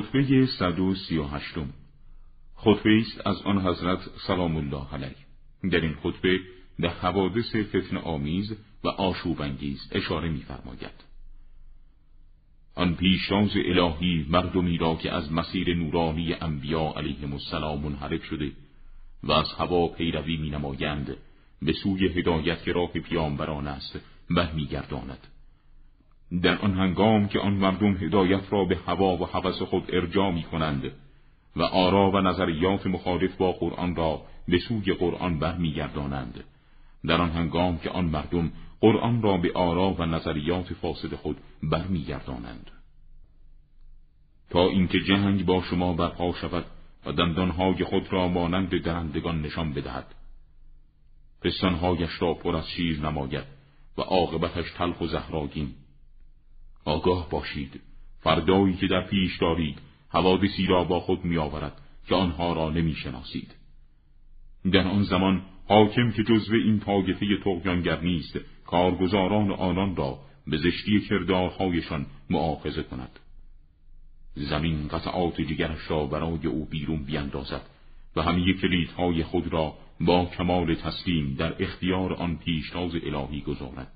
خطبه 138 خطبه است از آن حضرت سلام الله علیه. در این خطبه به حوادث فتن آمیز و آشوب انگیز اشاره می‌فرماید. آن پیشتاز الهی مردمی را که از مسیر نورانی انبیا علیهم السلام منحرف شده و از هوا پیروی می نمایند به سوی هدایت که راه پیامبران است برمیگرداند در آن هنگام که آن مردم هدایت را به هوا و هوس خود ارجا می کنند و آرا و نظریات مخالف با قرآن را به سوی قرآن برمیگردانند. در آن هنگام که آن مردم قرآن را به آرا و نظریات فاسد خود برمیگردانند. تا اینکه جنگ با شما برپا شود و دندانهای خود را مانند درندگان نشان بدهد. پستانهایش را پر از شیر نماید و عاقبتش تلخ و زهراگین. آگاه باشید. فردایی که در پیش دارید حوادثی را با خود میآورد که آنها را نمی‌شناسید. در آن زمان حاکم که جزو این طایفه تغیانگر نیست کارگزاران آنان را به زشتی کردارهایشان معاخذه کند. زمین قطعات جگرش را برای او بیرون بیندازد و همه کلیدهای خود را با کمال تسلیم در اختیار آن پیشتاز الهی گذارد.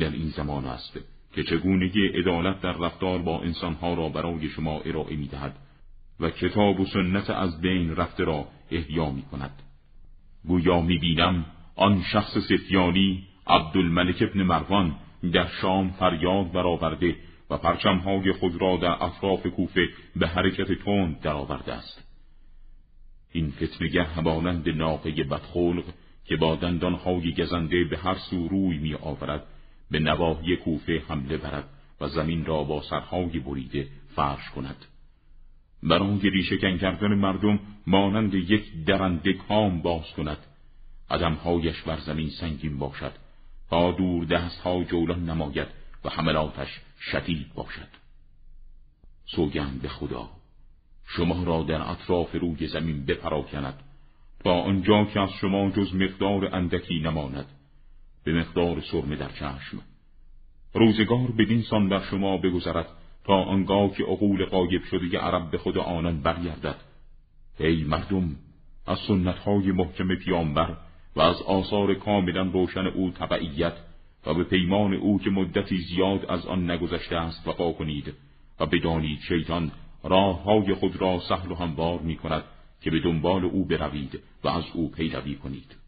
در این زمان است که چگونگی عدالت در رفتار با انسانها را برای شما ارائه می دهد و کتاب و سنت از بین رفته را احیا می کند گویا می بینم آن شخص سفیانی عبدالملک ابن مروان در شام فریاد برآورده و پرچمهای خود را در اطراف کوفه به حرکت تند درآورده است. این فتنگر همانند ناقه بدخلق که با دندانهای گزنده به هر سو روی می آورد به نواحی کوفه حمله برد و زمین را با سرهای بریده فرش کند. برای ریشهکن کردن مردم مانند یک درنده کام باز کند. قدمهایش بر زمین سنگین باشد. تا دور دستها جولان نماید و حملاتش شدید باشد. سوگند به خدا شما را در اطراف روی زمین بپراکند. تا آنجا که از شما جز مقدار اندکی نماند. به مقدار سرمه در چشم. روزگار بدین سان بر شما بگذرد تا آنگاه که عقول قایب شده عرب به خود آنان برگردد. ای مردم از سنتهای محکم پیامبر و از آثار کاملا روشن او تبعیت و به پیمان او که مدتی زیاد از آن نگذشته است وفا کنید و بدانید شیطان راه های خود را سهل و هموار می کند که به دنبال او بروید و از او پیروی کنید.